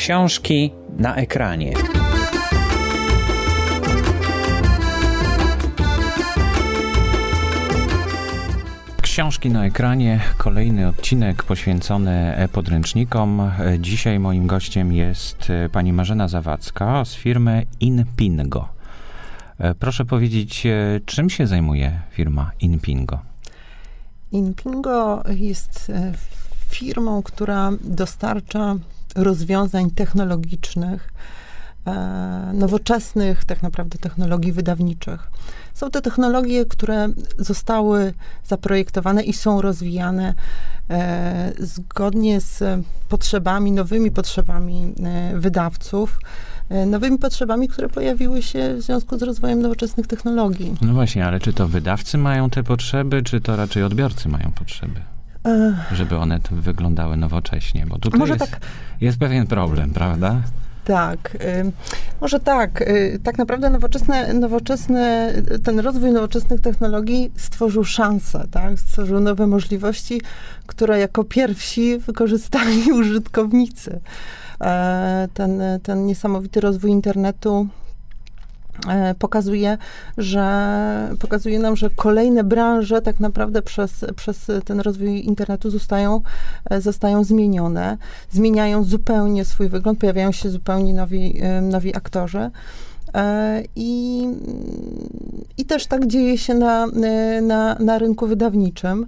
Książki na ekranie. Książki na ekranie, kolejny odcinek poświęcony e-podręcznikom. Dzisiaj moim gościem jest e, pani Marzena Zawadzka z firmy Inpingo. E, proszę powiedzieć, e, czym się zajmuje firma Inpingo? Inpingo jest firmą, która dostarcza rozwiązań technologicznych, e, nowoczesnych tak naprawdę technologii wydawniczych. Są to technologie, które zostały zaprojektowane i są rozwijane e, zgodnie z potrzebami, nowymi potrzebami e, wydawców, nowymi potrzebami, które pojawiły się w związku z rozwojem nowoczesnych technologii. No właśnie, ale czy to wydawcy mają te potrzeby, czy to raczej odbiorcy mają potrzeby? Żeby one wyglądały nowocześnie, bo tutaj Może jest, tak. jest pewien problem, prawda? Tak, może tak. Y, tak naprawdę nowoczesne, nowoczesne, ten rozwój nowoczesnych technologii stworzył szansę, tak? stworzył nowe możliwości, które jako pierwsi wykorzystali użytkownicy. E, ten, ten niesamowity rozwój internetu pokazuje, że pokazuje nam, że kolejne branże tak naprawdę przez, przez ten rozwój internetu zostają, e, zostają zmienione, zmieniają zupełnie swój wygląd, pojawiają się zupełnie nowi, e, nowi aktorzy. I, I też tak dzieje się na, na, na rynku wydawniczym.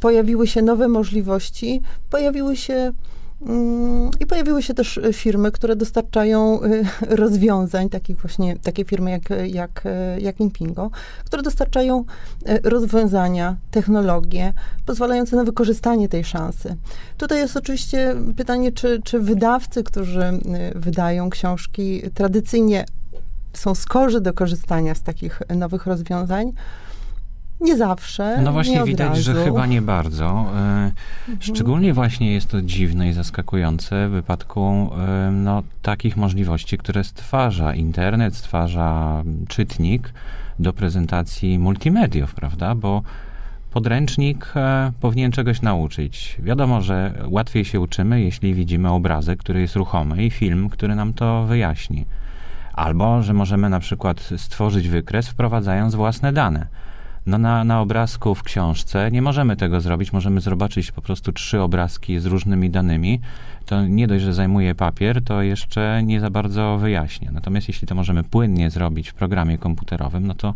Pojawiły się nowe możliwości, pojawiły się I pojawiły się też y, firmy, które dostarczają y, rozwiązań, takich właśnie, takie firmy jak, jak, y, jak Impingo, które dostarczają rozwiązania, technologie pozwalające na wykorzystanie tej szansy. Tutaj jest oczywiście pytanie, czy, czy wydawcy, którzy wydają książki tradycyjnie są skorzy do korzystania z takich nowych rozwiązań, nie zawsze. No właśnie widać, razu. że chyba nie bardzo. E, mhm. Szczególnie właśnie jest to dziwne i zaskakujące w wypadku e, no, takich możliwości, które stwarza internet, stwarza czytnik do prezentacji multimediów, prawda? Bo podręcznik e, powinien czegoś nauczyć. Wiadomo, że łatwiej się uczymy, jeśli widzimy obrazek, który jest ruchomy i film, który nam to wyjaśni. Albo, że możemy na przykład stworzyć wykres, wprowadzając własne dane no na, na obrazku w książce nie możemy tego zrobić. Możemy zobaczyć po prostu trzy obrazki z różnymi danymi. To nie dość, że zajmuje papier, to jeszcze nie za bardzo wyjaśnia. Natomiast jeśli to możemy płynnie zrobić w programie komputerowym, no to,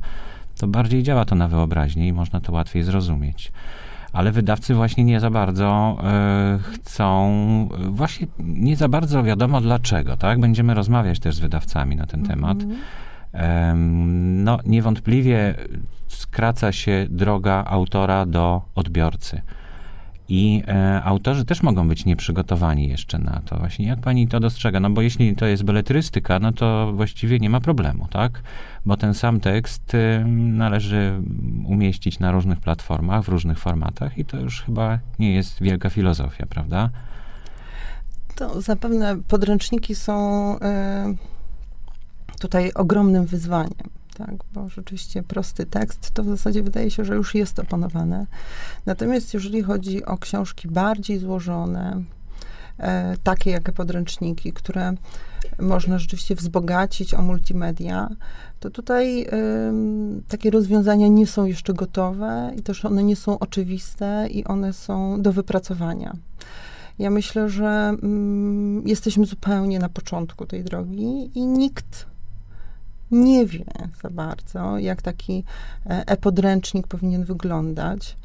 to bardziej działa to na wyobraźnię i można to łatwiej zrozumieć ale wydawcy właśnie nie za bardzo y, chcą, właśnie nie za bardzo wiadomo dlaczego, tak? Będziemy rozmawiać też z wydawcami na ten mm -hmm. temat. No, niewątpliwie skraca się droga autora do odbiorcy. I e, autorzy też mogą być nieprzygotowani jeszcze na to. Właśnie jak pani to dostrzega? No bo jeśli to jest beletrystyka, no to właściwie nie ma problemu, tak? Bo ten sam tekst y, należy umieścić na różnych platformach, w różnych formatach i to już chyba nie jest wielka filozofia, prawda? To zapewne podręczniki są y, tutaj ogromnym wyzwaniem tak, bo rzeczywiście prosty tekst to w zasadzie wydaje się, że już jest opanowane. Natomiast jeżeli chodzi o książki bardziej złożone, e, takie jak podręczniki, które można rzeczywiście wzbogacić o multimedia, to tutaj takie rozwiązania nie są jeszcze gotowe i też one nie są oczywiste i one są do wypracowania. Ja myślę, że y, jesteśmy zupełnie na początku tej drogi i nikt nie wie za bardzo, jak taki e, e-podręcznik powinien wyglądać.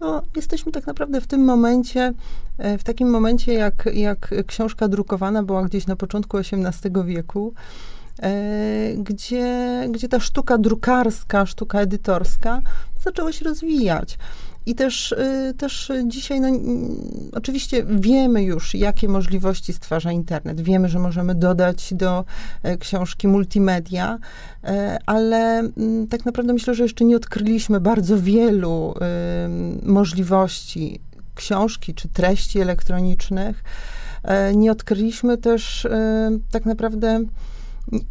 Bo jesteśmy tak naprawdę w tym momencie, e, w takim momencie, jak, jak książka drukowana była gdzieś na początku XVIII wieku, e, gdzie, gdzie ta sztuka drukarska, sztuka edytorska zaczęła się rozwijać. I też, y, też dzisiaj, no, oczywiście wiemy już, jakie możliwości stwarza internet. Wiemy, że możemy dodać do e, książki multimedia, e, ale mm, tak naprawdę myślę, że jeszcze nie odkryliśmy bardzo wielu y, możliwości książki czy treści elektronicznych. E, nie odkryliśmy też tak naprawdę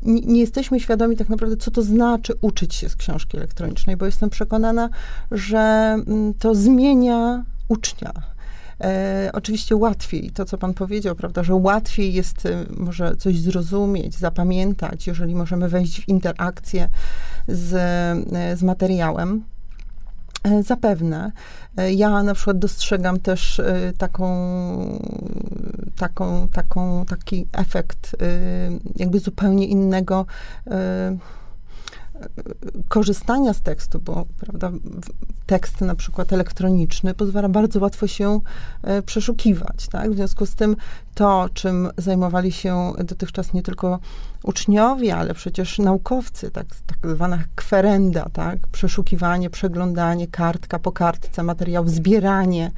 nie, jesteśmy świadomi tak naprawdę, co to znaczy uczyć się z książki elektronicznej, bo jestem przekonana, że mm, to zmienia ucznia. E, oczywiście łatwiej, to co pan powiedział, prawda, że łatwiej jest e, może coś zrozumieć, zapamiętać, jeżeli możemy wejść w interakcję z, e, z materiałem. E, Zapewne. E, Ja na przykład dostrzegam też e, taką, taką, taką, taki efekt e, jakby zupełnie innego e, korzystania z tekstu, bo prawda, tekst na przykład elektroniczny pozwala bardzo łatwo się e, przeszukiwać. Tak? W związku z tym to, czym zajmowali się dotychczas nie tylko uczniowie, ale przecież naukowcy, tak, tak zwana kwerenda, tak? przeszukiwanie, przeglądanie, kartka po kartce, materiał, zbieranie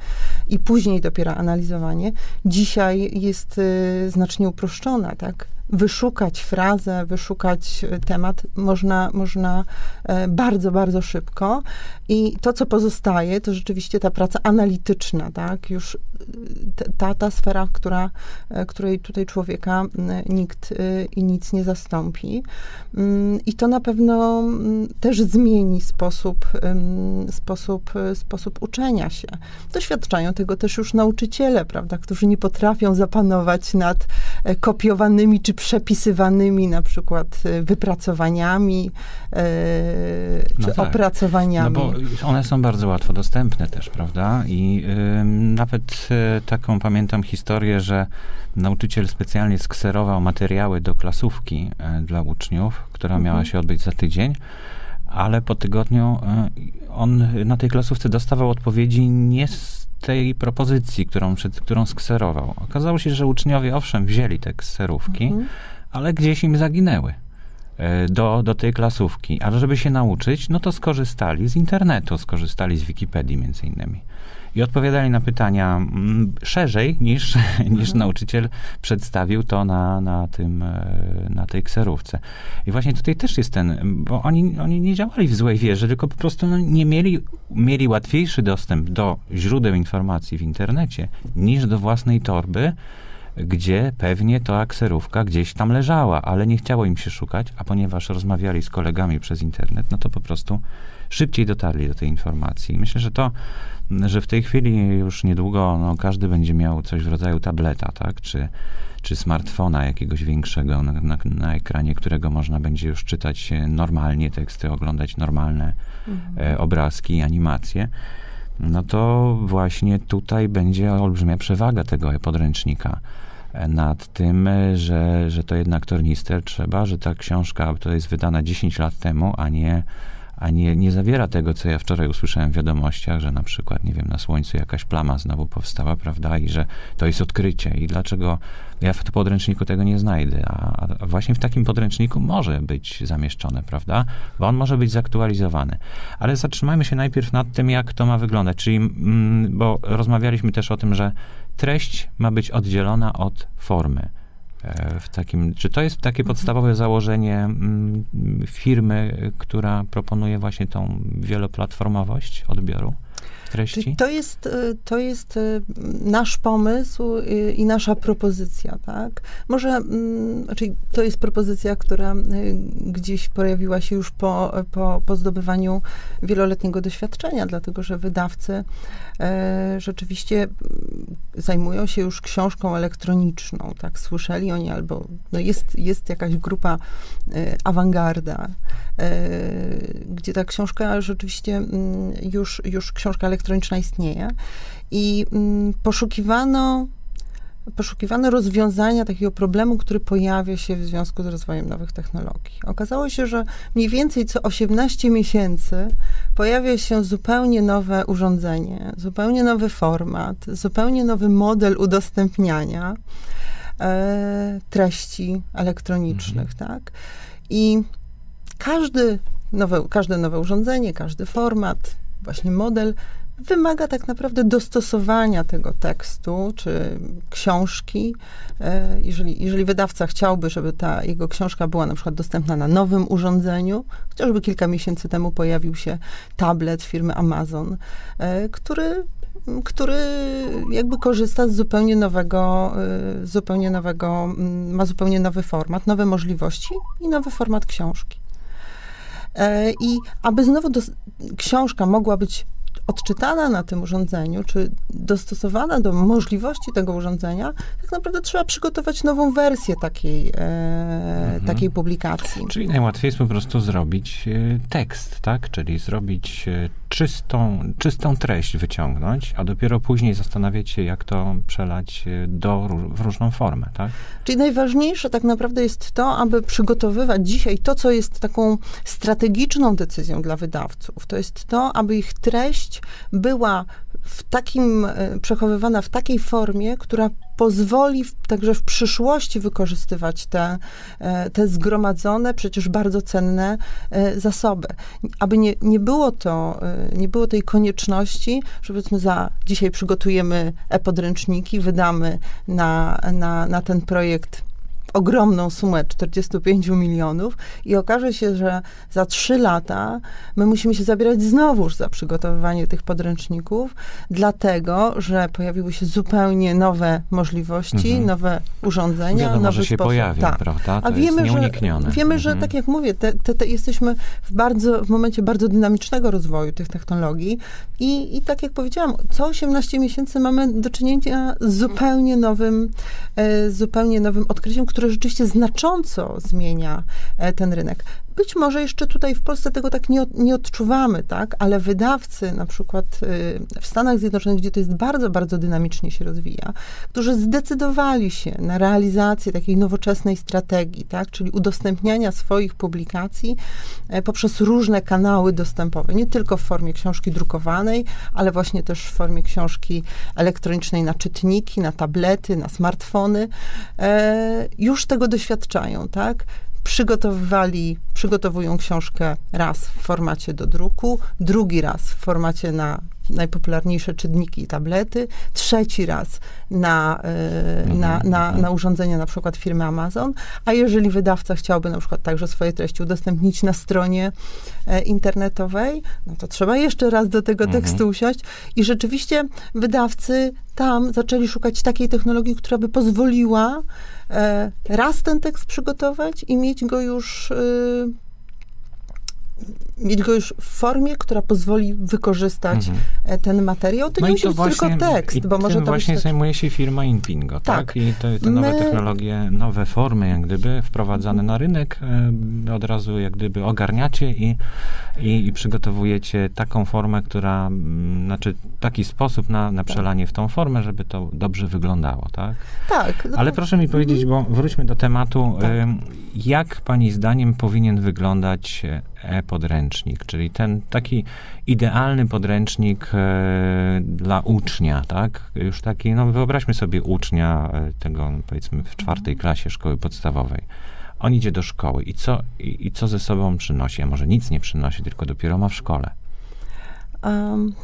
i później dopiero analizowanie, dzisiaj jest y, znacznie uproszczona, tak? Wyszukać frazę, wyszukać y, temat można, można e, bardzo, bardzo szybko i to, co pozostaje, to rzeczywiście ta praca analityczna, tak? Już t- ta, ta sfera, która, e, której tutaj człowieka nikt i nic nie zastąpi. Mm, I to na pewno mm, też zmieni sposób, sposób, sposób uczenia się. Doświadczają tego też już nauczyciele, prawda, którzy nie potrafią zapanować nad e, kopiowanymi czy przepisywanymi na przykład e, wypracowaniami e, No czy tak. opracowaniami. No bo one są bardzo łatwo dostępne też, prawda? I nawet y, taką pamiętam historię, że nauczyciel specjalnie skserował materiały do klasówki y, dla uczniów, która miała Mhm. się odbyć za tydzień, ale po tygodniu y, on na tej klasówce dostawał odpowiedzi nie z tej propozycji, którą, przed, którą skserował. Okazało się, że uczniowie owszem wzięli te kserówki, Mhm. ale gdzieś im zaginęły e, do, do tej klasówki. Ale żeby się nauczyć, no to skorzystali z internetu, skorzystali z Wikipedii między innymi. I odpowiadali na pytania mm, szerzej niż, niż nauczyciel przedstawił to na, na, tym, e, na tej kserówce. I właśnie tutaj też jest ten, bo oni, oni nie działali w złej wierze, tylko po prostu no, nie mieli, mieli łatwiejszy dostęp do źródeł informacji w internecie niż do własnej torby, gdzie pewnie ta kserówka gdzieś tam leżała, ale nie chciało im się szukać, a ponieważ rozmawiali z kolegami przez internet, no to po prostu szybciej dotarli do tej informacji. Myślę, że to, że w tej chwili już niedługo no, każdy będzie miał coś w rodzaju tableta, tak, czy, czy smartfona jakiegoś większego, na, na, na ekranie którego można będzie już czytać e, normalnie teksty, oglądać normalne e, obrazki, animacje, no to właśnie tutaj będzie olbrzymia przewaga tego podręcznika e, nad tym, e, że, że to jednak tornister. Trzeba, że ta książka to jest wydana 10 lat temu, a nie a nie, nie zawiera tego, co ja wczoraj usłyszałem w wiadomościach, że na przykład, nie wiem, na Słońcu jakaś plama znowu powstała, prawda, i że to jest odkrycie. I dlaczego ja w podręczniku tego nie znajdę? A, a właśnie w takim podręczniku może być zamieszczone, prawda, bo on może być zaktualizowany. Ale zatrzymajmy się najpierw nad tym, jak to ma wyglądać, czyli, mm, bo rozmawialiśmy też o tym, że treść ma być oddzielona od formy. E, W takim, czy to jest takie podstawowe założenie mm, firmy, która proponuje właśnie tą wieloplatformowość odbioru treści? Czyli to jest, y, to jest y, nasz pomysł y, i nasza propozycja, tak? Może, mm, znaczy to jest propozycja, która gdzieś pojawiła się już po, po, po zdobywaniu wieloletniego doświadczenia, dlatego że wydawcy rzeczywiście mm, zajmują się już książką elektroniczną, tak? Słyszeli oni albo, no jest, jest jakaś grupa awangarda, gdzie ta książka rzeczywiście mm, już, już książka elektroniczna istnieje i mm, poszukiwano poszukiwano rozwiązania takiego problemu, który pojawia się w związku z rozwojem nowych technologii. Okazało się, że mniej więcej co 18 miesięcy pojawia się zupełnie nowe urządzenie, zupełnie nowy format, zupełnie nowy model udostępniania e, treści elektronicznych, tak? I każdy nowe, każde nowe urządzenie, każdy format, właśnie model wymaga tak naprawdę dostosowania tego tekstu czy książki. E, Jeżeli, jeżeli wydawca chciałby, żeby ta jego książka była na przykład dostępna na nowym urządzeniu, chociażby kilka miesięcy temu pojawił się tablet firmy Amazon, e, który który jakby korzysta z zupełnie nowego, y, zupełnie nowego, mm, ma zupełnie nowy format, nowe możliwości i nowy format książki. E, I aby znowu dos- książka mogła być odczytana na tym urządzeniu, czy dostosowana do możliwości tego urządzenia, tak naprawdę trzeba przygotować nową wersję takiej, e, mhm. takiej publikacji. Czyli najłatwiej jest po prostu zrobić e, tekst, tak? Czyli zrobić e, czystą, czystą treść wyciągnąć, a dopiero później zastanawiać się, jak to przelać do, w różną formę, tak? Czyli najważniejsze tak naprawdę jest to, aby przygotowywać dzisiaj to, co jest taką strategiczną decyzją dla wydawców. To jest to, aby ich treść była w takim, e, przechowywana w takiej formie, która pozwoli w, także w przyszłości wykorzystywać te, e, te zgromadzone, przecież bardzo cenne e, zasoby. Aby nie, nie było to, nie było tej konieczności, że powiedzmy za dzisiaj przygotujemy e-podręczniki, wydamy na, na, na ten projekt ogromną sumę 45 milionów i okaże się, że za trzy lata my musimy się zabierać znowuż za przygotowywanie tych podręczników, dlatego, że pojawiły się zupełnie nowe możliwości, mhm. nowe urządzenia, Wiadomo, nowy że się sposób. pojawią, tak. prawda? To A wiemy. Że, wiemy, mhm. że tak jak mówię, te, te, te jesteśmy w bardzo, w momencie bardzo dynamicznego rozwoju tych technologii i, i tak jak powiedziałam, co 18 miesięcy mamy do czynienia z zupełnie nowym, e, zupełnie nowym odkryciem, które rzeczywiście znacząco zmienia e, ten rynek. Być może jeszcze tutaj w Polsce tego tak nie, nie odczuwamy, tak? ale wydawcy na przykład y, w Stanach Zjednoczonych, gdzie to jest bardzo, bardzo dynamicznie się rozwija, którzy zdecydowali się na realizację takiej nowoczesnej strategii, tak? czyli udostępniania swoich publikacji e, poprzez różne kanały dostępowe, nie tylko w formie książki drukowanej, ale właśnie też w formie książki elektronicznej na czytniki, na tablety, na smartfony, e, już tego doświadczają, tak? przygotowywali, przygotowują książkę raz w formacie do druku, drugi raz w formacie na najpopularniejsze czytniki i tablety, trzeci raz na, y, na, na, na urządzenia na przykład firmy Amazon, a jeżeli wydawca chciałby na przykład także swoje treści udostępnić na stronie e, internetowej, no to trzeba jeszcze raz do tego mhm. tekstu usiąść. I rzeczywiście wydawcy tam zaczęli szukać takiej technologii, która by pozwoliła e, raz ten tekst przygotować i mieć go już y, mieć go już w formie, która pozwoli wykorzystać mhm. E, ten materiał. To no nie musi to być właśnie, tylko tekst, bo może to właśnie być... zajmuje się firma Inpingo, tak? tak? I te, te nowe My... technologie, nowe formy jak gdyby wprowadzane na rynek, e, od razu jak gdyby ogarniacie i, i, i przygotowujecie taką formę, która, mm, znaczy taki sposób na, na tak. przelanie w tą formę, żeby to dobrze wyglądało, tak? Tak. Ale proszę mi powiedzieć, bo wróćmy do tematu, tak. jak pani zdaniem powinien wyglądać e-podręcznik, czyli ten taki idealny podręcznik e, dla ucznia, tak? Już taki, no wyobraźmy sobie ucznia e, tego, powiedzmy, w czwartej mhm. klasie szkoły podstawowej. On idzie do szkoły i co, i, i co ze sobą przynosi? A może nic nie przynosi, tylko dopiero ma w szkole. Um,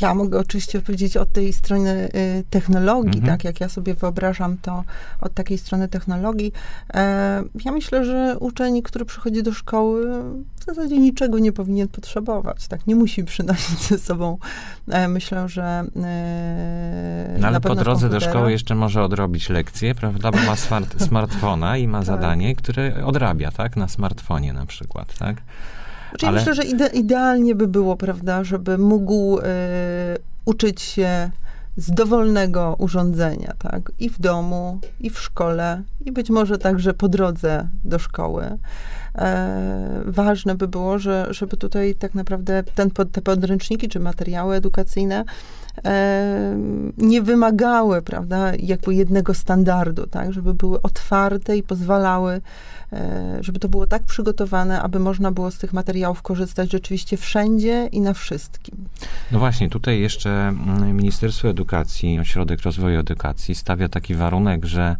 ja mogę oczywiście powiedzieć od tej strony technologii, mhm. tak jak ja sobie wyobrażam to od takiej strony technologii. E, ja myślę, że uczeń, który przychodzi do szkoły, w zasadzie niczego nie powinien potrzebować, tak? Nie musi przynosić ze sobą. E, myślę, że e, no, ale po drodze do szkoły jeszcze może odrobić lekcję, prawda? Bo ma smart, smartfona i ma tak. zadanie, które odrabia, tak? Na smartfonie na przykład, tak? Czyli Ale... myślę, że ide idealnie by było, prawda, żeby mógł y, uczyć się z dowolnego urządzenia, tak? I w domu, i w szkole, i być może także po drodze do szkoły. E, ważne by było, że, żeby tutaj tak naprawdę ten, te podręczniki czy materiały edukacyjne e, nie wymagały, prawda, jakby jednego standardu, tak? Żeby były otwarte i pozwalały żeby to było tak przygotowane, aby można było z tych materiałów korzystać rzeczywiście wszędzie i na wszystkim. No właśnie, tutaj jeszcze mm, Ministerstwo Edukacji, Ośrodek Rozwoju Edukacji stawia taki warunek, że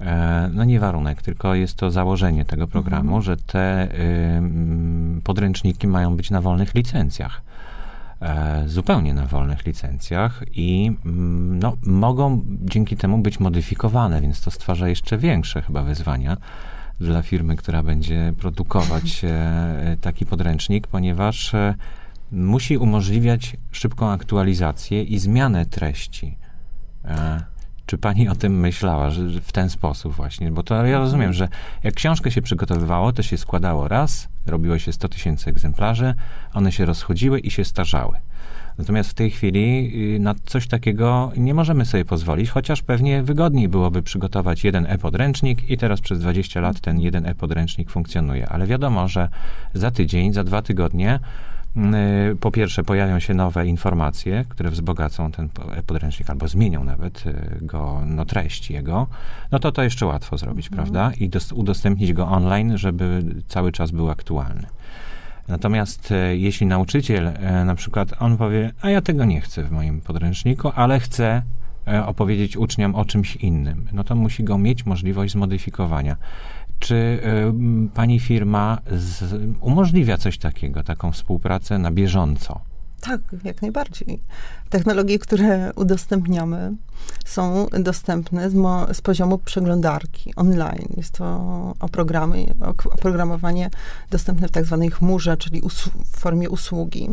e, no nie warunek, tylko jest to założenie tego programu, mhm. że te podręczniki mają być na wolnych licencjach. E, zupełnie na wolnych licencjach i mm, no, mogą dzięki temu być modyfikowane, więc to stwarza jeszcze większe chyba wyzwania dla firmy, która będzie produkować e, taki podręcznik, ponieważ e, musi umożliwiać szybką aktualizację i zmianę treści. E, czy pani o tym myślała, że że w ten sposób właśnie? Bo to ja rozumiem, że jak książkę się przygotowywało, to się składało raz, robiło się 100 tysięcy egzemplarzy, one się rozchodziły i się starzały. Natomiast w tej chwili y, na coś takiego nie możemy sobie pozwolić, chociaż pewnie wygodniej byłoby przygotować jeden e-podręcznik i teraz przez 20 lat ten jeden e-podręcznik funkcjonuje. Ale wiadomo, że za tydzień, za dwa tygodnie y, po pierwsze pojawią się nowe informacje, które wzbogacą ten po- e-podręcznik albo zmienią nawet y, go, no treść jego, no to to jeszcze łatwo zrobić, prawda? I dos- udostępnić go online, żeby cały czas był aktualny. Natomiast e, jeśli nauczyciel e, na przykład on powie, a ja tego nie chcę w moim podręczniku, ale chcę e, opowiedzieć uczniom o czymś innym, no to musi go mieć możliwość zmodyfikowania. Czy pani firma z, umożliwia coś takiego, taką współpracę na bieżąco? Tak, jak najbardziej. Technologie, które udostępniamy, są dostępne z, mo- z poziomu przeglądarki online. Jest to oprogramy, oprogramowanie dostępne w tak zwanej chmurze, czyli w formie usługi.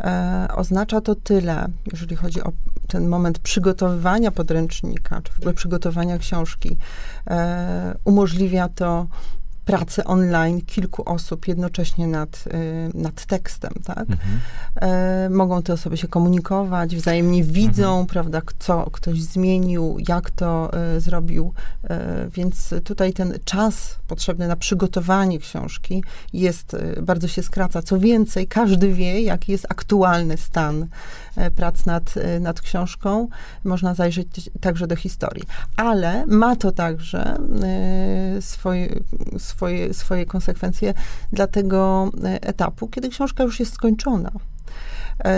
E, oznacza to tyle, jeżeli chodzi o ten moment przygotowywania podręcznika, czy w ogóle przygotowania książki. E, umożliwia to pracę online kilku osób jednocześnie nad, y, nad tekstem, tak? Mhm. E, mogą te osoby się komunikować, wzajemnie widzą, prawda, k- co ktoś zmienił, jak to e, zrobił, e, więc tutaj ten czas potrzebny na przygotowanie książki jest, e, bardzo się skraca. Co więcej, każdy wie, jaki jest aktualny stan e, prac nad, nad książką. Można zajrzeć także do historii. Ale ma to także e, swoje, swoje, swoje konsekwencje dla tego e, etapu, kiedy książka już jest skończona. E,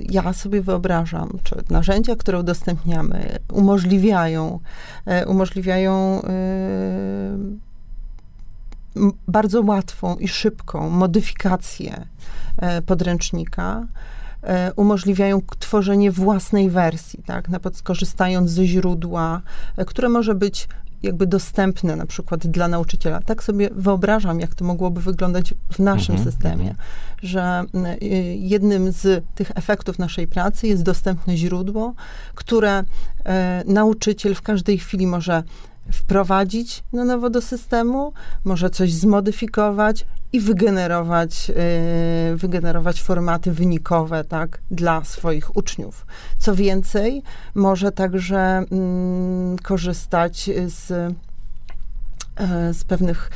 Ja sobie wyobrażam, czy narzędzia, które udostępniamy, umożliwiają, e, umożliwiają bardzo łatwą i szybką modyfikację podręcznika, umożliwiają tworzenie własnej wersji, tak, na skorzystając ze źródła, które może być jakby dostępne na przykład dla nauczyciela. Tak sobie wyobrażam, jak to mogłoby wyglądać w naszym Mhm, systemie, mhm. że y, jednym z tych efektów naszej pracy jest dostępne źródło, które e, nauczyciel w każdej chwili może wprowadzić na nowo do systemu, może coś zmodyfikować i wygenerować, e, wygenerować formaty wynikowe tak, dla swoich uczniów. Co więcej, może także mm, korzystać z, e, z pewnych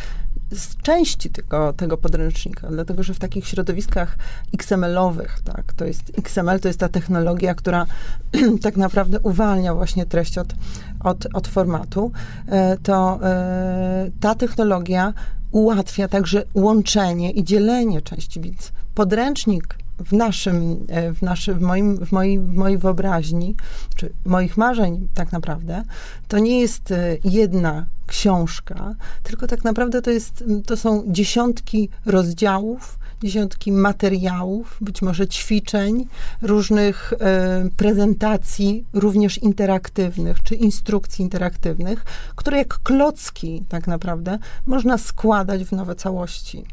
z części tego, tego podręcznika, dlatego że w takich środowiskach XML-owych, tak, to jest XML to jest ta technologia, która tak naprawdę uwalnia właśnie treść od, od, od formatu, e, to e, ta technologia ułatwia także łączenie i dzielenie części, więc podręcznik w naszym, e, w, naszym, w, moim, w, mojej, w mojej wyobraźni, czy moich marzeń tak naprawdę, to nie jest e, jedna książka, tylko tak naprawdę to, jest, to są dziesiątki rozdziałów, dziesiątki materiałów, być może ćwiczeń, różnych e, prezentacji, również interaktywnych, czy instrukcji interaktywnych, które jak klocki tak naprawdę można składać w nowe całości.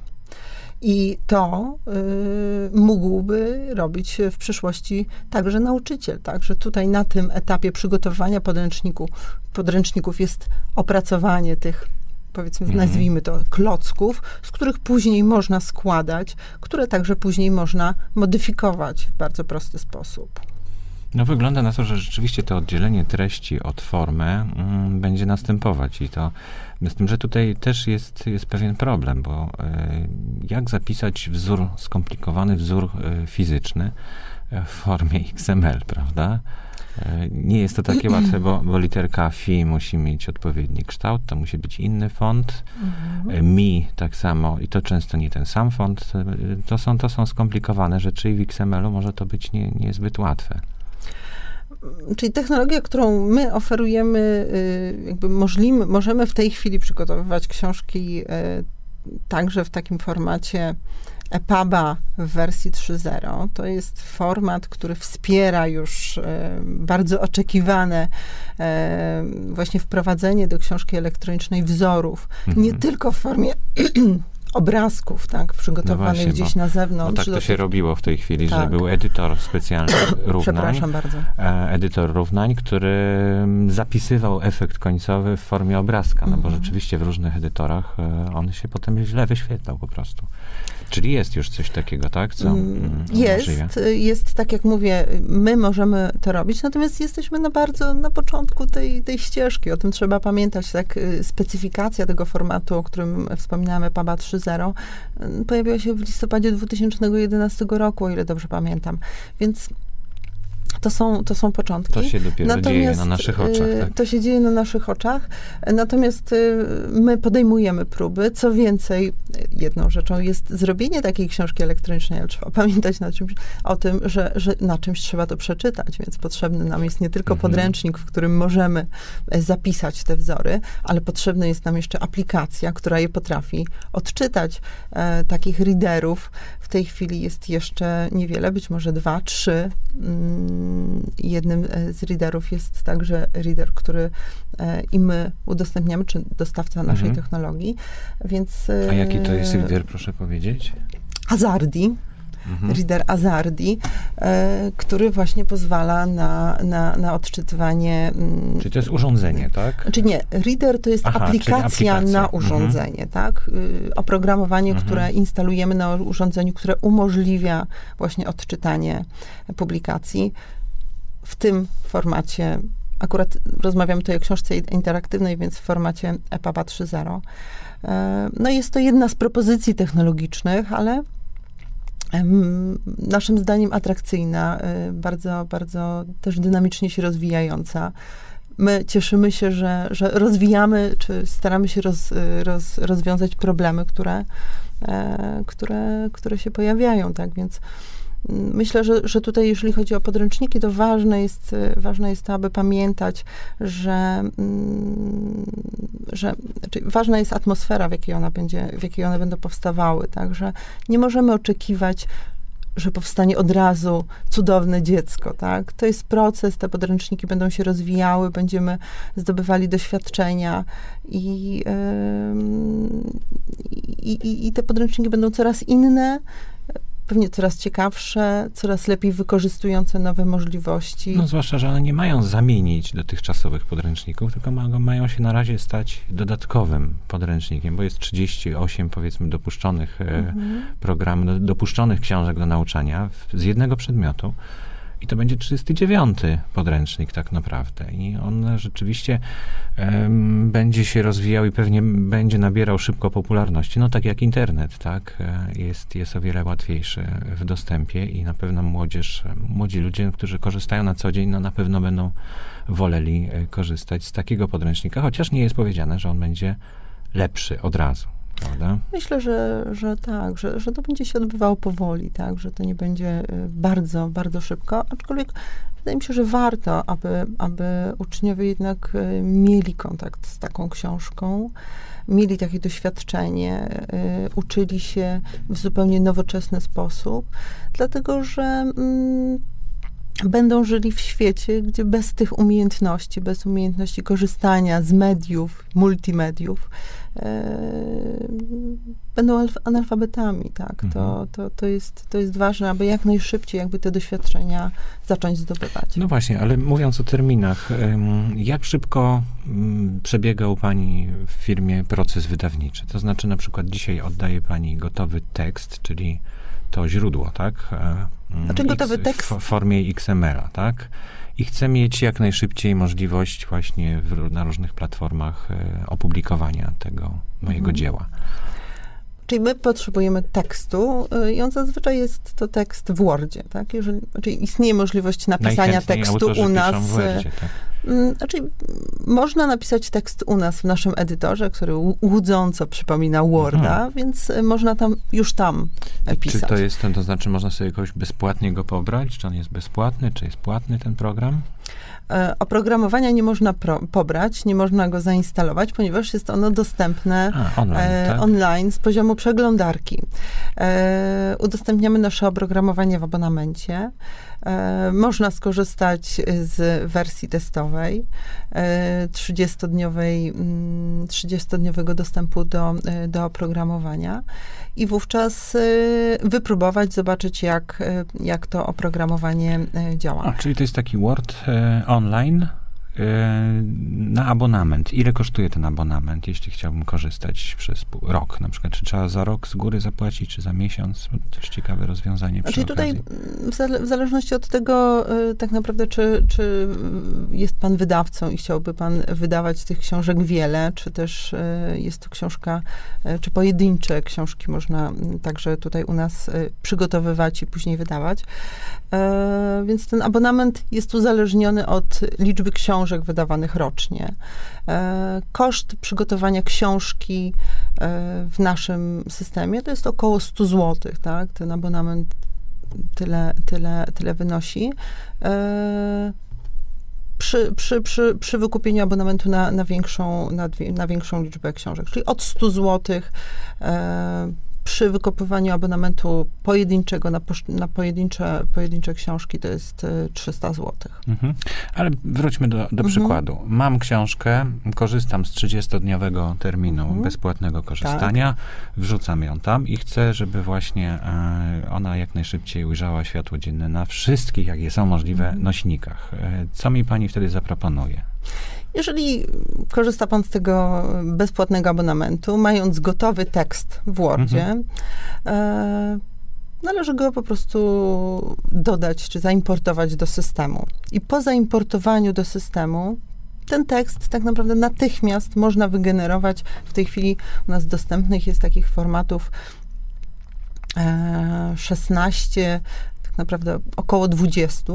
I to y, mógłby robić w przyszłości także nauczyciel. Także tutaj na tym etapie przygotowania podręczniku, podręczników jest opracowanie tych, powiedzmy, Mhm. nazwijmy to, klocków, z których później można składać, które także później można modyfikować w bardzo prosty sposób. No wygląda na to, że rzeczywiście to oddzielenie treści od formy mm, będzie następować i to z tym, że tutaj też jest, jest pewien problem, bo e, jak zapisać wzór, skomplikowany wzór e, fizyczny e, w formie XML, prawda? Nie jest to takie łatwe, bo, bo literka fi musi mieć odpowiedni kształt, to musi być inny font. E, Mi tak samo i to często nie ten sam font. To są, to są skomplikowane rzeczy i w XML-u może to być nie, niezbyt łatwe. Czyli technologia, którą my oferujemy, y, jakby możlimy, możemy w tej chwili przygotowywać książki y, także w takim formacie EPUBa w wersji 3.0. To jest format, który wspiera już y, bardzo oczekiwane właśnie wprowadzenie do książki elektronicznej wzorów. Mhm. Nie tylko w formie obrazków, tak, przygotowanych No właśnie, gdzieś bo- na zewnątrz. tak do to się robiło w tej chwili, że Tak. był edytor specjalny równań. Przepraszam bardzo. e, edytor równań, który mm, zapisywał efekt końcowy w formie obrazka, no bo Mhm. rzeczywiście w różnych edytorach e, on się potem źle wyświetlał po prostu. Czyli jest już coś takiego, tak? Co Mm, mm. Jest, jest, tak jak mówię, my możemy to robić, natomiast jesteśmy na bardzo na początku tej, tej ścieżki. O tym trzeba pamiętać. Tak, y, specyfikacja tego formatu, o którym wspominałem, EPABA 3.0, y, pojawiła się w listopadzie 2011 roku, o ile dobrze pamiętam. Więc to są, to są początki. To się dopiero dzieje na naszych oczach. y, Tak? To się dzieje na naszych oczach. Natomiast y, my podejmujemy próby. Co więcej, jedną rzeczą jest zrobienie takiej książki elektronicznej, ale trzeba pamiętać na czymś, o tym, że, że na czymś trzeba to przeczytać, więc potrzebny nam jest nie tylko Mhm. podręcznik, w którym możemy e, zapisać te wzory, ale potrzebna jest nam jeszcze aplikacja, która je potrafi odczytać. E, takich readerów w tej chwili jest jeszcze niewiele, być może dwa, trzy. Mm, Jednym e, z readerów jest także reader, który e, i my udostępniamy, czy dostawca naszej Mhm. technologii, więc... A jaki to jest e, reader, proszę powiedzieć? Hazardi, Mhm. reader Azardi, e, który właśnie pozwala na, na, na odczytywanie. mm, Czyli to jest urządzenie, tak? Znaczy nie, reader to jest Aha, aplikacja, aplikacja. na Mhm. urządzenie, tak? Y, Oprogramowanie, Mhm. które instalujemy na urządzeniu, które umożliwia właśnie odczytanie publikacji w tym formacie. Akurat rozmawiam tutaj o książce interaktywnej, więc w formacie EPUB 3.0. E, No jest to jedna z propozycji technologicznych, ale naszym zdaniem atrakcyjna, y, bardzo, bardzo też dynamicznie się rozwijająca. My cieszymy się, że, że rozwijamy, czy staramy się roz, y, roz, rozwiązać problemy, które, e, które, które się pojawiają, tak, więc Myślę, że, że tutaj, jeżeli chodzi o podręczniki, to ważne jest, ważne jest to, aby pamiętać, że, mm, że znaczy ważna jest atmosfera, w jakiej, ona będzie, w jakiej one będą powstawały. Także nie możemy oczekiwać, że powstanie od razu cudowne dziecko, tak? To jest proces, te podręczniki będą się rozwijały, będziemy zdobywali doświadczenia i, i, i, i te podręczniki będą coraz inne, pewnie coraz ciekawsze, coraz lepiej wykorzystujące nowe możliwości. No zwłaszcza, że one nie mają zamienić dotychczasowych podręczników, tylko ma, mają się na razie stać dodatkowym podręcznikiem, bo jest 38 powiedzmy dopuszczonych e, Mhm. program, do- dopuszczonych książek do nauczania w, z jednego przedmiotu. I to będzie 39 podręcznik tak naprawdę. I on rzeczywiście em, będzie się rozwijał i pewnie będzie nabierał szybko popularności. No tak jak internet, tak? E, Jest, jest o wiele łatwiejszy w dostępie i na pewno młodzież, młodzi ludzie, którzy korzystają na co dzień, no na pewno będą woleli e, korzystać z takiego podręcznika, chociaż nie jest powiedziane, że on będzie lepszy od razu. Prawda? Myślę, że, że tak, że, że to będzie się odbywało powoli, tak, że to nie będzie y, bardzo, bardzo szybko, aczkolwiek wydaje mi się, że warto, aby, aby uczniowie jednak y, mieli kontakt z taką książką, mieli takie doświadczenie, y, uczyli się w zupełnie nowoczesny sposób, dlatego że mm, będą żyli w świecie, gdzie bez tych umiejętności, bez umiejętności korzystania z mediów, multimediów, będą alf- analfabetami, tak. To, Mhm. to, to, jest, to jest ważne, aby jak najszybciej jakby te doświadczenia zacząć zdobywać. No właśnie, ale mówiąc o terminach, jak szybko mm, przebiega u Pani w firmie proces wydawniczy? To znaczy, na przykład dzisiaj oddaje Pani gotowy tekst, czyli to źródło, tak? E, mm, Znaczy gotowy tekst- W formie XML-a, tak? I chcę mieć jak najszybciej możliwość właśnie w, na różnych platformach e, opublikowania tego mojego Mhm. dzieła. Czyli my potrzebujemy tekstu y, i on zazwyczaj jest to tekst w Wordzie, tak? Jeżeli, czyli istnieje możliwość napisania tekstu u nas. w y, Wordzie, tak? Mm, Znaczy, można napisać tekst u nas w naszym edytorze, który łu- łudząco przypomina Worda, Mhm. więc y, można tam już tam e, Czy pisać. to jest ten, to znaczy można sobie jakoś bezpłatnie go pobrać? Czy on jest bezpłatny? Czy jest płatny ten program? E, Oprogramowania nie można pro, pobrać, nie można go zainstalować, ponieważ jest ono dostępne A, online, e, tak? online z poziomu przeglądarki. E, udostępniamy nasze oprogramowanie w abonamencie. E, można skorzystać z wersji testowej. dniowej, 30-dniowej, 30-dniowego dostępu do, do oprogramowania i wówczas wypróbować, zobaczyć jak, jak to oprogramowanie działa. A, czyli to jest taki Word online, E, na abonament. Ile kosztuje ten abonament, jeśli chciałbym korzystać przez rok na przykład? Czy trzeba za rok z góry zapłacić, czy za miesiąc? Też ciekawe rozwiązanie Czyli tutaj w, zależności od tego e, tak naprawdę, czy, czy jest pan wydawcą i chciałby pan wydawać tych książek wiele, czy też e, jest to książka, czy pojedyncze książki można także tutaj u nas przygotowywać i później wydawać. Więc ten abonament jest uzależniony od liczby książek, książek wydawanych rocznie. E, koszt przygotowania książki e, w naszym systemie to jest około 100 zł, tak? Ten abonament tyle, tyle, tyle wynosi. E, przy, przy, przy, przy wykupieniu abonamentu na, na, większą, na, na większą liczbę książek, czyli od 100 zł przy wykopywaniu abonamentu pojedynczego na, na pojedyncze, pojedyncze książki to jest 300 zł. Mhm. Ale wróćmy do, do mhm. przykładu. Mam książkę, korzystam z 30-dniowego terminu mhm. bezpłatnego korzystania, tak. wrzucam ją tam i chcę, żeby właśnie e, ona jak najszybciej ujrzała światło dzienne na wszystkich, jakie są możliwe, mhm. nośnikach. E, co mi pani wtedy zaproponuje? Jeżeli korzysta Pan z tego bezpłatnego abonamentu, mając gotowy tekst w Wordzie, mhm. e, należy go po prostu dodać czy zaimportować do systemu. I po zaimportowaniu do systemu ten tekst tak naprawdę natychmiast można wygenerować. W tej chwili u nas dostępnych jest takich formatów 16 naprawdę około 20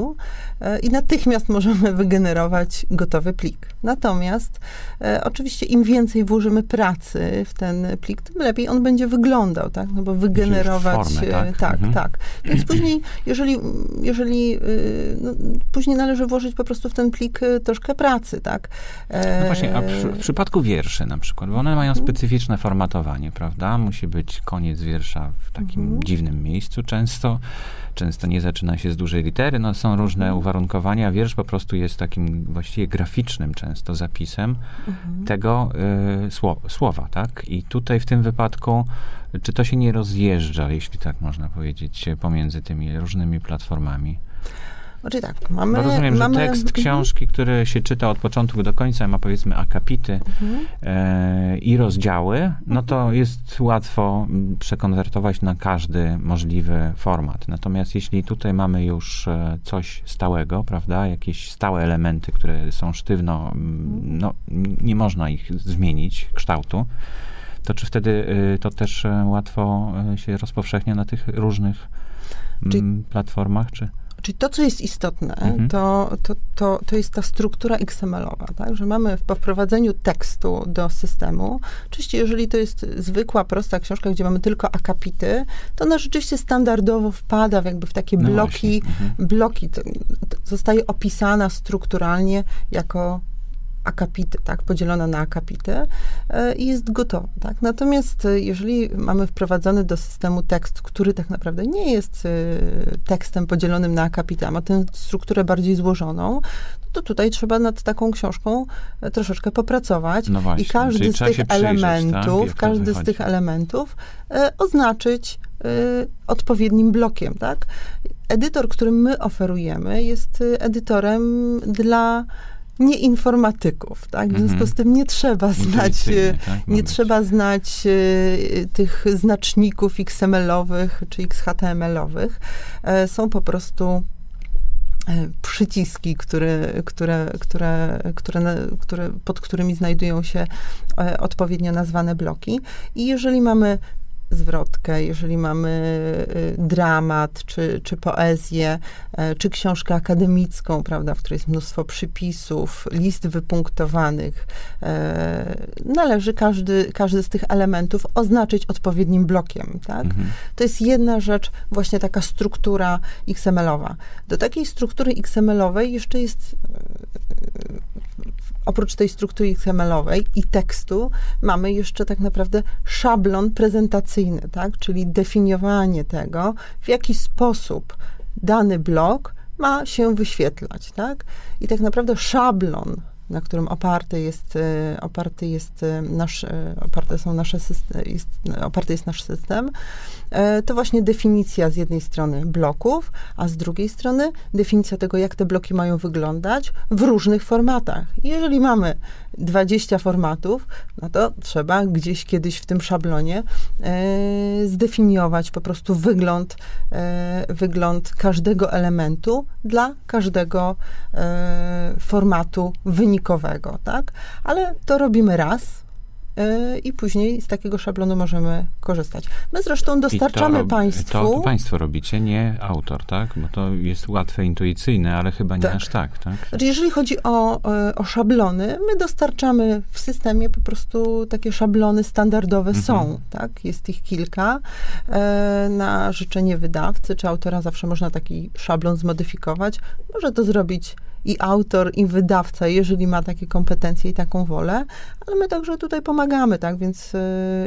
e, i natychmiast możemy wygenerować gotowy plik. Natomiast e, oczywiście im więcej włożymy pracy w ten plik, tym lepiej on będzie wyglądał, tak? No bo wygenerować... Formę, tak, e, tak, mhm. tak. Więc później, jeżeli, jeżeli no, później należy włożyć po prostu w ten plik troszkę pracy, tak? No właśnie, a przy, w przypadku wierszy na przykład, bo one mają mhm. specyficzne formatowanie, prawda? Musi być koniec wiersza w takim mhm. dziwnym miejscu często. Często nie zaczyna się z dużej litery, no są różne mhm. uwarunkowania. Wiersz po prostu jest takim właściwie graficznym często zapisem mhm. tego y, sło, słowa, tak? I tutaj w tym wypadku, czy to się nie rozjeżdża, jeśli tak można powiedzieć, pomiędzy tymi różnymi platformami? Znaczy tak, mamy... Bo rozumiem, mamy, że tekst mhm. książki, który się czyta od początku do końca, ma powiedzmy akapity mhm. e, i rozdziały, no to mhm. jest łatwo przekonwertować na każdy możliwy format. Natomiast jeśli tutaj mamy już e, coś stałego, prawda, jakieś stałe elementy, które są sztywno, no nie można ich zmienić kształtu, to czy wtedy e, to też e, łatwo się rozpowszechnia na tych różnych Czyli platformach, czy... Czyli to, co jest istotne, mhm. to, to, to, to jest ta struktura XML-owa, tak? że mamy po wprowadzeniu tekstu do systemu, oczywiście jeżeli to jest zwykła, prosta książka, gdzie mamy tylko akapity, to ona rzeczywiście standardowo wpada w jakby w takie no bloki, mhm. bloki, to, to zostaje opisana strukturalnie jako akapity, tak, podzielona na akapity e, i jest gotowa, tak. Natomiast e, jeżeli mamy wprowadzony do systemu tekst, który tak naprawdę nie jest e, tekstem podzielonym na akapity, a ma tę strukturę bardziej złożoną, to tutaj trzeba nad taką książką troszeczkę popracować no właśnie, i każdy z tych elementów, tak? każdy z tych elementów oznaczyć odpowiednim blokiem, tak? Edytor, który my oferujemy, jest edytorem dla nieinformatyków, tak? W związku mhm. z tym nie trzeba znać, e, tak? nie trzeba znać e, tych znaczników XML-owych czy XHTML-owych. E, są po prostu przyciski, które, które, które, które, które, pod którymi znajdują się odpowiednio nazwane bloki. I jeżeli mamy zwrotkę, jeżeli mamy y, dramat, czy, czy poezję, e, czy książkę akademicką, prawda, w której jest mnóstwo przypisów, list wypunktowanych, e, należy każdy, każdy z tych elementów oznaczyć odpowiednim blokiem, tak? Mhm. To jest jedna rzecz, właśnie taka struktura XML-owa. Do takiej struktury XML-owej jeszcze jest oprócz tej struktury XML-owej i tekstu, mamy jeszcze tak naprawdę szablon prezentacyjny, tak? czyli definiowanie tego, w jaki sposób dany blok ma się wyświetlać, tak? I tak naprawdę szablon na którym oparty jest, e, oparty jest e, nasz, e, oparte są nasze system, jest, oparty jest nasz system, to właśnie definicja z jednej strony bloków, a z drugiej strony definicja tego, jak te bloki mają wyglądać w różnych formatach. Jeżeli mamy 20 formatów, no to trzeba gdzieś kiedyś w tym szablonie e, zdefiniować po prostu wygląd, e, wygląd każdego elementu dla każdego e, formatu wynikowego, tak? Ale to robimy raz, E, i później z takiego szablonu możemy korzystać. My zresztą dostarczamy państwu... To, to państwo robicie, nie autor, tak? Bo to jest łatwe, intuicyjne, ale chyba nie tak. aż tak, tak? Znaczy, jeżeli chodzi o, e, o szablony, my dostarczamy w systemie po prostu takie szablony standardowe mhm. są, tak? Jest ich kilka. E, na życzenie wydawcy czy autora zawsze można taki szablon zmodyfikować. Może to zrobić i autor, i wydawca, jeżeli ma takie kompetencje i taką wolę, ale my także tutaj pomagamy, tak, więc yy,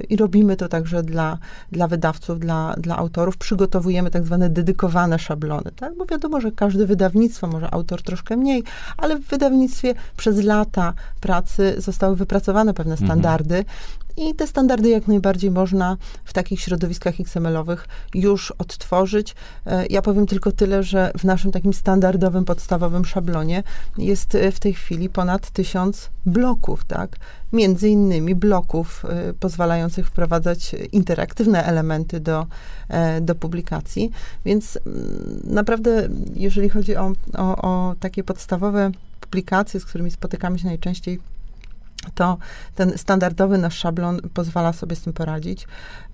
i robimy to także dla, dla wydawców, dla, dla autorów, przygotowujemy tak zwane dedykowane szablony, tak, bo wiadomo, że każde wydawnictwo, może autor troszkę mniej, ale w wydawnictwie przez lata pracy zostały wypracowane pewne mhm. standardy, mhm. I te standardy jak najbardziej można w takich środowiskach XML-owych już odtworzyć. E, ja powiem tylko tyle, że w naszym takim standardowym, podstawowym szablonie jest e, w tej chwili ponad tysiąc bloków, tak? Między innymi bloków y, pozwalających wprowadzać interaktywne elementy do, do publikacji. Więc y, naprawdę, jeżeli chodzi o, o, o takie podstawowe publikacje, z którymi spotykamy się najczęściej to ten standardowy nasz szablon pozwala sobie z tym poradzić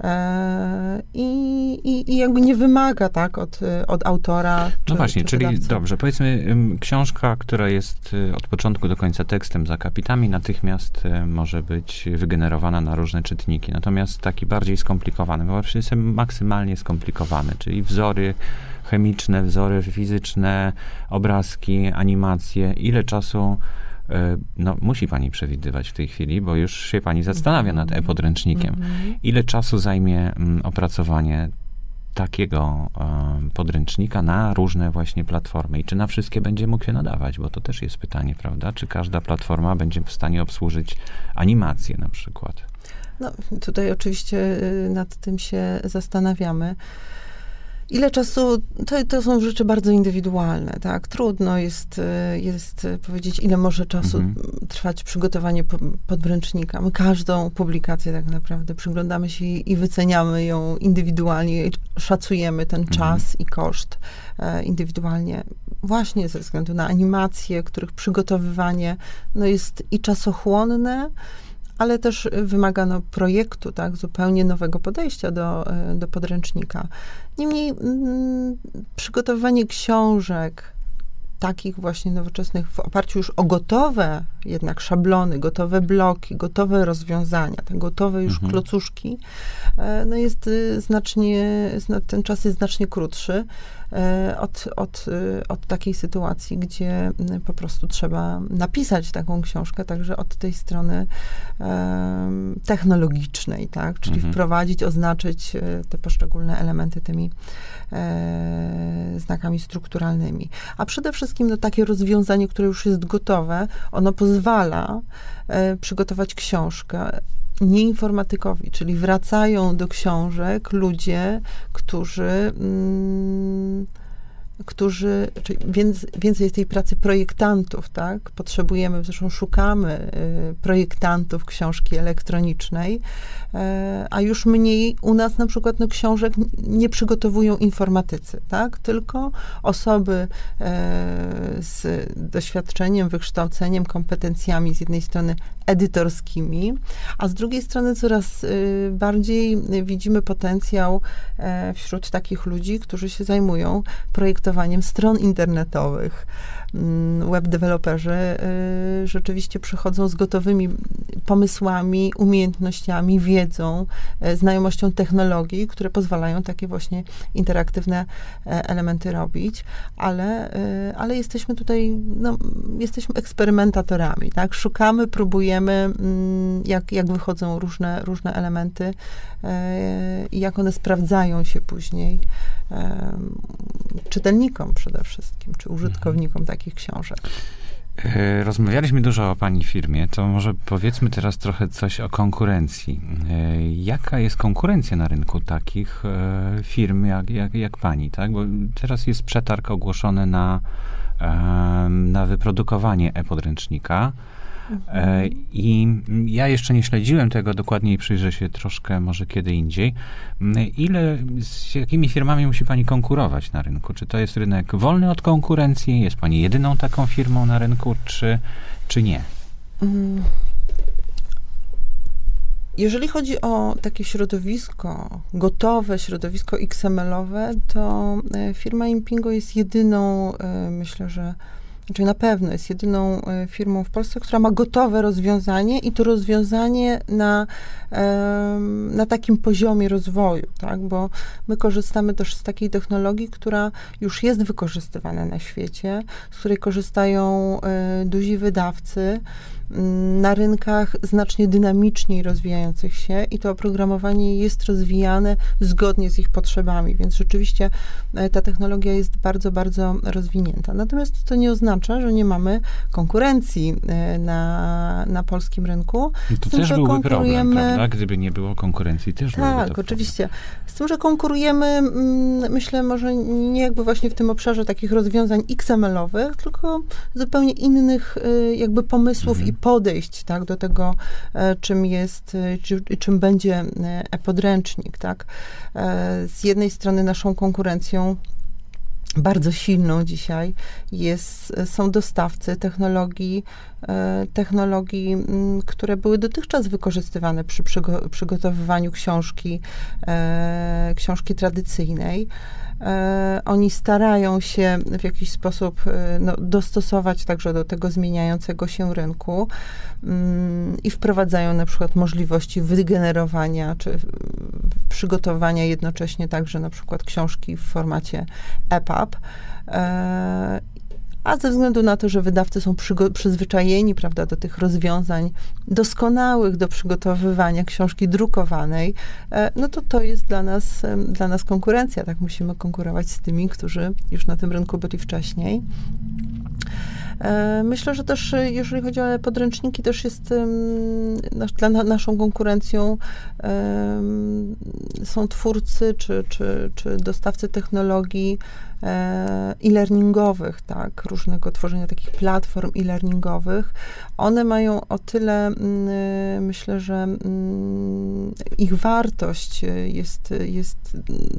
e, i, i, jakby nie wymaga tak od, od autora. no właśnie, czyli wydawcy. dobrze, powiedzmy książka, która jest y, od początku do końca tekstem za kapitami, natychmiast y, może być wygenerowana na różne czytniki. Natomiast taki bardziej skomplikowany, bo właśnie jest maksymalnie skomplikowany, czyli wzory chemiczne, wzory fizyczne, obrazki, animacje, ile czasu no, musi pani przewidywać w tej chwili, bo już się pani zastanawia nad e-podręcznikiem. Mhm. Ile czasu zajmie mm, opracowanie takiego e, podręcznika na różne właśnie platformy i czy na wszystkie będzie mógł się nadawać, bo to też jest pytanie, prawda? Czy każda platforma będzie w stanie obsłużyć animację na przykład? No, tutaj oczywiście y, nad tym się zastanawiamy. Ile czasu, to, to są rzeczy bardzo indywidualne, tak? Trudno jest, e, jest powiedzieć, ile może czasu mhm. trwać przygotowanie podręcznika. My każdą publikację tak naprawdę przyglądamy się i wyceniamy ją indywidualnie, szacujemy ten mhm. czas i koszt e, indywidualnie, właśnie ze względu na animacje, których przygotowywanie no jest i czasochłonne, ale też wymagano projektu, tak, zupełnie nowego podejścia do, e, do podręcznika. Niemniej mm, przygotowywanie książek, takich właśnie nowoczesnych w oparciu już o gotowe jednak szablony, gotowe bloki, gotowe rozwiązania, te gotowe już mhm. klocuszki, e, no jest y, znacznie, ten czas jest znacznie krótszy od, od, y, od takiej sytuacji, gdzie y, po prostu trzeba napisać taką książkę, także od tej strony technologicznej, tak, czyli mhm. wprowadzić, oznaczyć te poszczególne elementy tymi e, znakami strukturalnymi. A przede wszystkim no, takie rozwiązanie, które już jest gotowe, ono pozwala e, przygotować książkę nieinformatykowi, czyli wracają do książek ludzie, którzy mm, którzy, czyli więcej jest tej pracy projektantów, tak? Potrzebujemy, zresztą szukamy y, projektantów książki elektronicznej, a już mniej u nas na przykład no, książek nie przygotowują informatycy, tak? Tylko osoby e, z doświadczeniem, wykształceniem, kompetencjami z jednej strony edytorskimi, a z drugiej strony coraz y, bardziej widzimy potencjał e, wśród takich ludzi, którzy się zajmują projektowaniem stron internetowych. Mm, web deweloperzy y, rzeczywiście przychodzą z gotowymi pomysłami, umiejętnościami, wiedzą, y, znajomością technologii, które pozwalają takie właśnie interaktywne e, elementy robić, ale, ale jesteśmy tutaj, no, jesteśmy eksperymentatorami, tak? Szukamy, próbujemy mm, jak, jak wychodzą różne, różne elementy i jak one sprawdzają się później. Czy te czytelnikom przede wszystkim, czy użytkownikom takich książek. E, rozmawialiśmy dużo o pani firmie, to może powiedzmy teraz trochę coś o konkurencji. E, jaka jest konkurencja na rynku takich e, firm jak, jak, jak pani, tak? Bo teraz jest przetarg ogłoszony na, na wyprodukowanie e-podręcznika. I ja jeszcze nie śledziłem tego dokładnie i przyjrzę się troszkę może kiedy indziej. Ile, z jakimi firmami musi Pani konkurować na rynku? Czy to jest rynek wolny od konkurencji? Jest Pani jedyną taką firmą na rynku, czy, czy nie? Mm. Jeżeli chodzi o takie środowisko, gotowe środowisko XML-owe, to e, firma Impingo jest jedyną, e, myślę, że czyli na pewno jest jedyną e, firmą w Polsce, która ma gotowe rozwiązanie i to rozwiązanie na, na takim poziomie rozwoju, tak? Bo my korzystamy też z takiej technologii, która już jest wykorzystywana na świecie, z której korzystają e, duzi wydawcy na rynkach znacznie dynamiczniej rozwijających się i to oprogramowanie jest rozwijane zgodnie z ich potrzebami, więc rzeczywiście e, ta technologia jest bardzo, bardzo rozwinięta. Natomiast to nie oznacza, że nie mamy konkurencji e, na, na polskim rynku. I to tym, też byłby problem, prawda? Gdyby nie było konkurencji, też Tak, oczywiście. Z tym, że konkurujemy, mm, myślę, może nie jakby właśnie w tym obszarze takich rozwiązań XML-owych, tylko zupełnie innych e, jakby pomysłów mhm. i podejść tak, do tego, e, czym jest, e, czy, czym będzie e, e-podręcznik. Tak. Z jednej strony naszą konkurencją bardzo silną dzisiaj jest, są dostawcy technologii, technologii, które były dotychczas wykorzystywane przy przygotowywaniu książki, książki tradycyjnej. E, oni starają się w jakiś sposób e, no, dostosować także do tego zmieniającego się rynku mm, i wprowadzają na przykład możliwości wygenerowania czy przygotowania jednocześnie także na przykład książki w formacie EPUB e, a ze względu na to, że wydawcy są przyzwyczajeni, prawda, do tych rozwiązań doskonałych do przygotowywania książki drukowanej, e, no to to jest dla nas, dla nas konkurencja, tak musimy konkurować z tymi, którzy już na tym rynku byli wcześniej. E, myślę, że też e, jeżeli chodzi o podręczniki, też jest dla naszą konkurencją są twórcy czy, czy, czy dostawcy technologii, e-learningowych, tak, różnego tworzenia takich platform e-learningowych, one mają o tyle, mm, e, myślę, że mm, ich wartość jest, jest mm,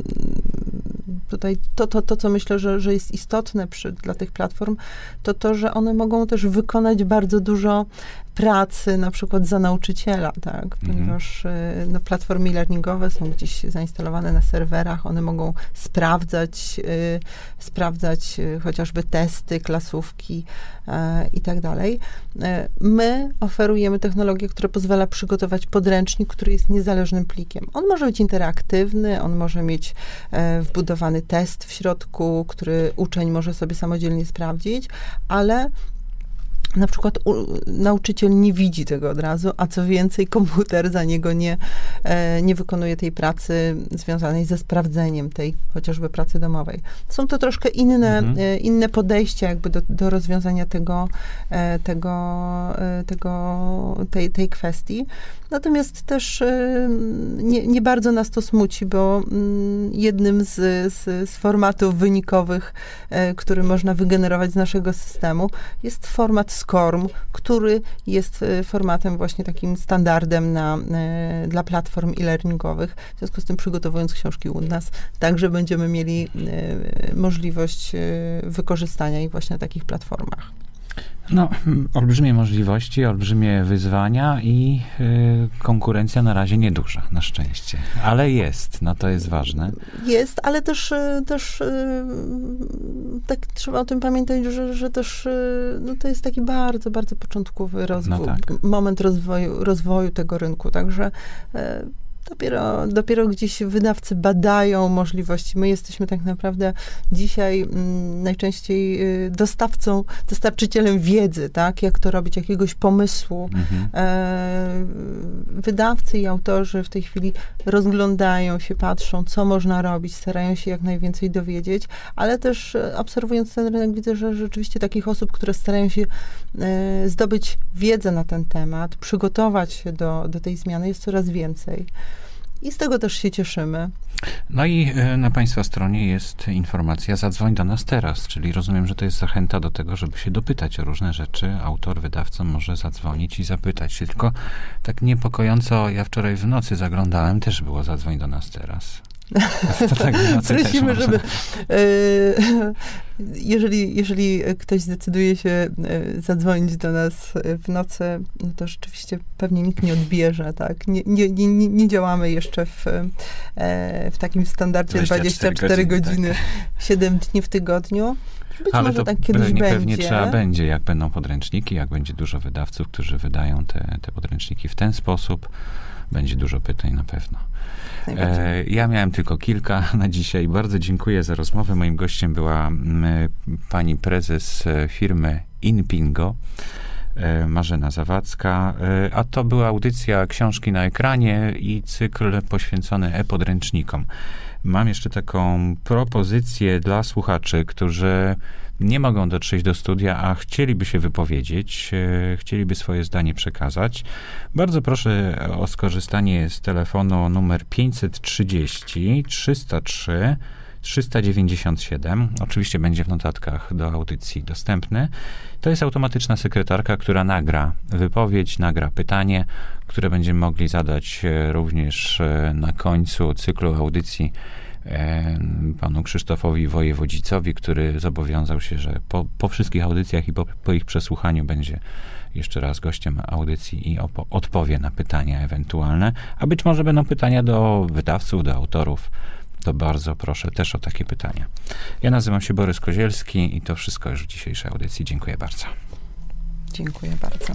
tutaj to, to, to co myślę, że, że jest istotne przy, dla tych platform, to to, że one mogą też wykonać bardzo dużo pracy na przykład za nauczyciela, tak, mhm. ponieważ mhm. no, platformy learningowe są gdzieś zainstalowane na serwerach, one mogą sprawdzać, y, sprawdzać y, chociażby testy, klasówki y, i tak dalej. My oferujemy technologię, która pozwala przygotować podręcznik, który jest niezależnym plikiem. On może być interaktywny, on może mieć wbudowany test w środku, który uczeń może sobie samodzielnie sprawdzić, ale na przykład u, nauczyciel nie widzi tego od razu, a co więcej, komputer za niego nie, e, nie wykonuje tej pracy związanej ze sprawdzeniem tej chociażby pracy domowej. Są to troszkę inne, mhm. e, inne podejścia jakby do, do rozwiązania tego, e, tego, e, tego, tej, tej kwestii. Natomiast też e, nie, nie bardzo nas to smuci, bo mm, jednym z, z, z formatów wynikowych, e, który można wygenerować z naszego systemu, jest format SCORM, który jest e, formatem właśnie takim standardem na, dla platform e-learningowych. W związku z tym przygotowując książki u nas, także będziemy mieli możliwość wykorzystania ich właśnie na takich platformach. No, olbrzymie możliwości, olbrzymie wyzwania i y, konkurencja na razie nieduża, na szczęście. Ale jest, no to jest ważne. Jest, ale też, y, też y, tak trzeba o tym pamiętać, że, że też y, no to jest taki bardzo, bardzo początkowy rozwój, no tak. moment rozwoju, rozwoju tego rynku. Także dopiero, dopiero gdzieś wydawcy badają możliwości. My jesteśmy tak naprawdę dzisiaj mm, najczęściej y, dostawcą, dostarczycielem wiedzy, tak, jak to robić, jakiegoś pomysłu. Mhm. E, wydawcy i autorzy w tej chwili rozglądają się, patrzą, co można robić, starają się jak najwięcej dowiedzieć, ale też e, obserwując ten rynek widzę, że rzeczywiście takich osób, które starają się e, zdobyć wiedzę na ten temat, przygotować się do, do tej zmiany jest coraz więcej. I z tego też się cieszymy. No i e, na Państwa stronie jest informacja zadzwoń do nas teraz, czyli rozumiem, że to jest zachęta do tego, żeby się dopytać o różne rzeczy. Autor, wydawca może zadzwonić i zapytać się. Tylko tak niepokojąco, ja wczoraj w nocy zaglądałem, też było zadzwoń do nas teraz. Tak Prosimy, żeby e, jeżeli, jeżeli ktoś zdecyduje się e, zadzwonić do nas w nocy, no to rzeczywiście pewnie nikt nie odbierze, tak? Nie, nie, nie, nie- nie działamy jeszcze w, e, w takim standardzie 24 24, godziny, godziny, tak. 7 dni w tygodniu. Być Ale może to tak kiedyś pewnie, będzie. pewnie trzeba będzie, jak będą podręczniki, jak będzie dużo wydawców, którzy wydają te, te podręczniki w ten sposób, będzie dużo pytań na pewno. E, ja miałem tylko kilka na dzisiaj. Bardzo dziękuję za rozmowę. Moim gościem była mm, pani prezes e, firmy Inpingo. e, Marzena Zawadzka, e, a to była audycja Książki na ekranie i cykl poświęcony e-podręcznikom. Mam jeszcze taką propozycję dla słuchaczy, którzy nie mogą dotrzeć do studia, a chcieliby się wypowiedzieć, e, chcieliby swoje zdanie przekazać. Bardzo proszę o skorzystanie z telefonu numer 530 303 397. Oczywiście będzie w notatkach do audycji dostępny. To jest automatyczna sekretarka, która nagra wypowiedź, nagra pytanie, które będziemy mogli zadać e, również e, na końcu cyklu audycji e, panu Krzysztofowi Wojewodzicowi, który zobowiązał się, że po, po wszystkich audycjach i po, po ich przesłuchaniu będzie jeszcze raz gościem audycji i opo- odpowie na pytania ewentualne, a być może będą pytania do wydawców, do autorów. To bardzo proszę też o takie pytania. Ja nazywam się Borys Kozielski i to wszystko już w dzisiejszej audycji. Dziękuję bardzo. Dziękuję bardzo.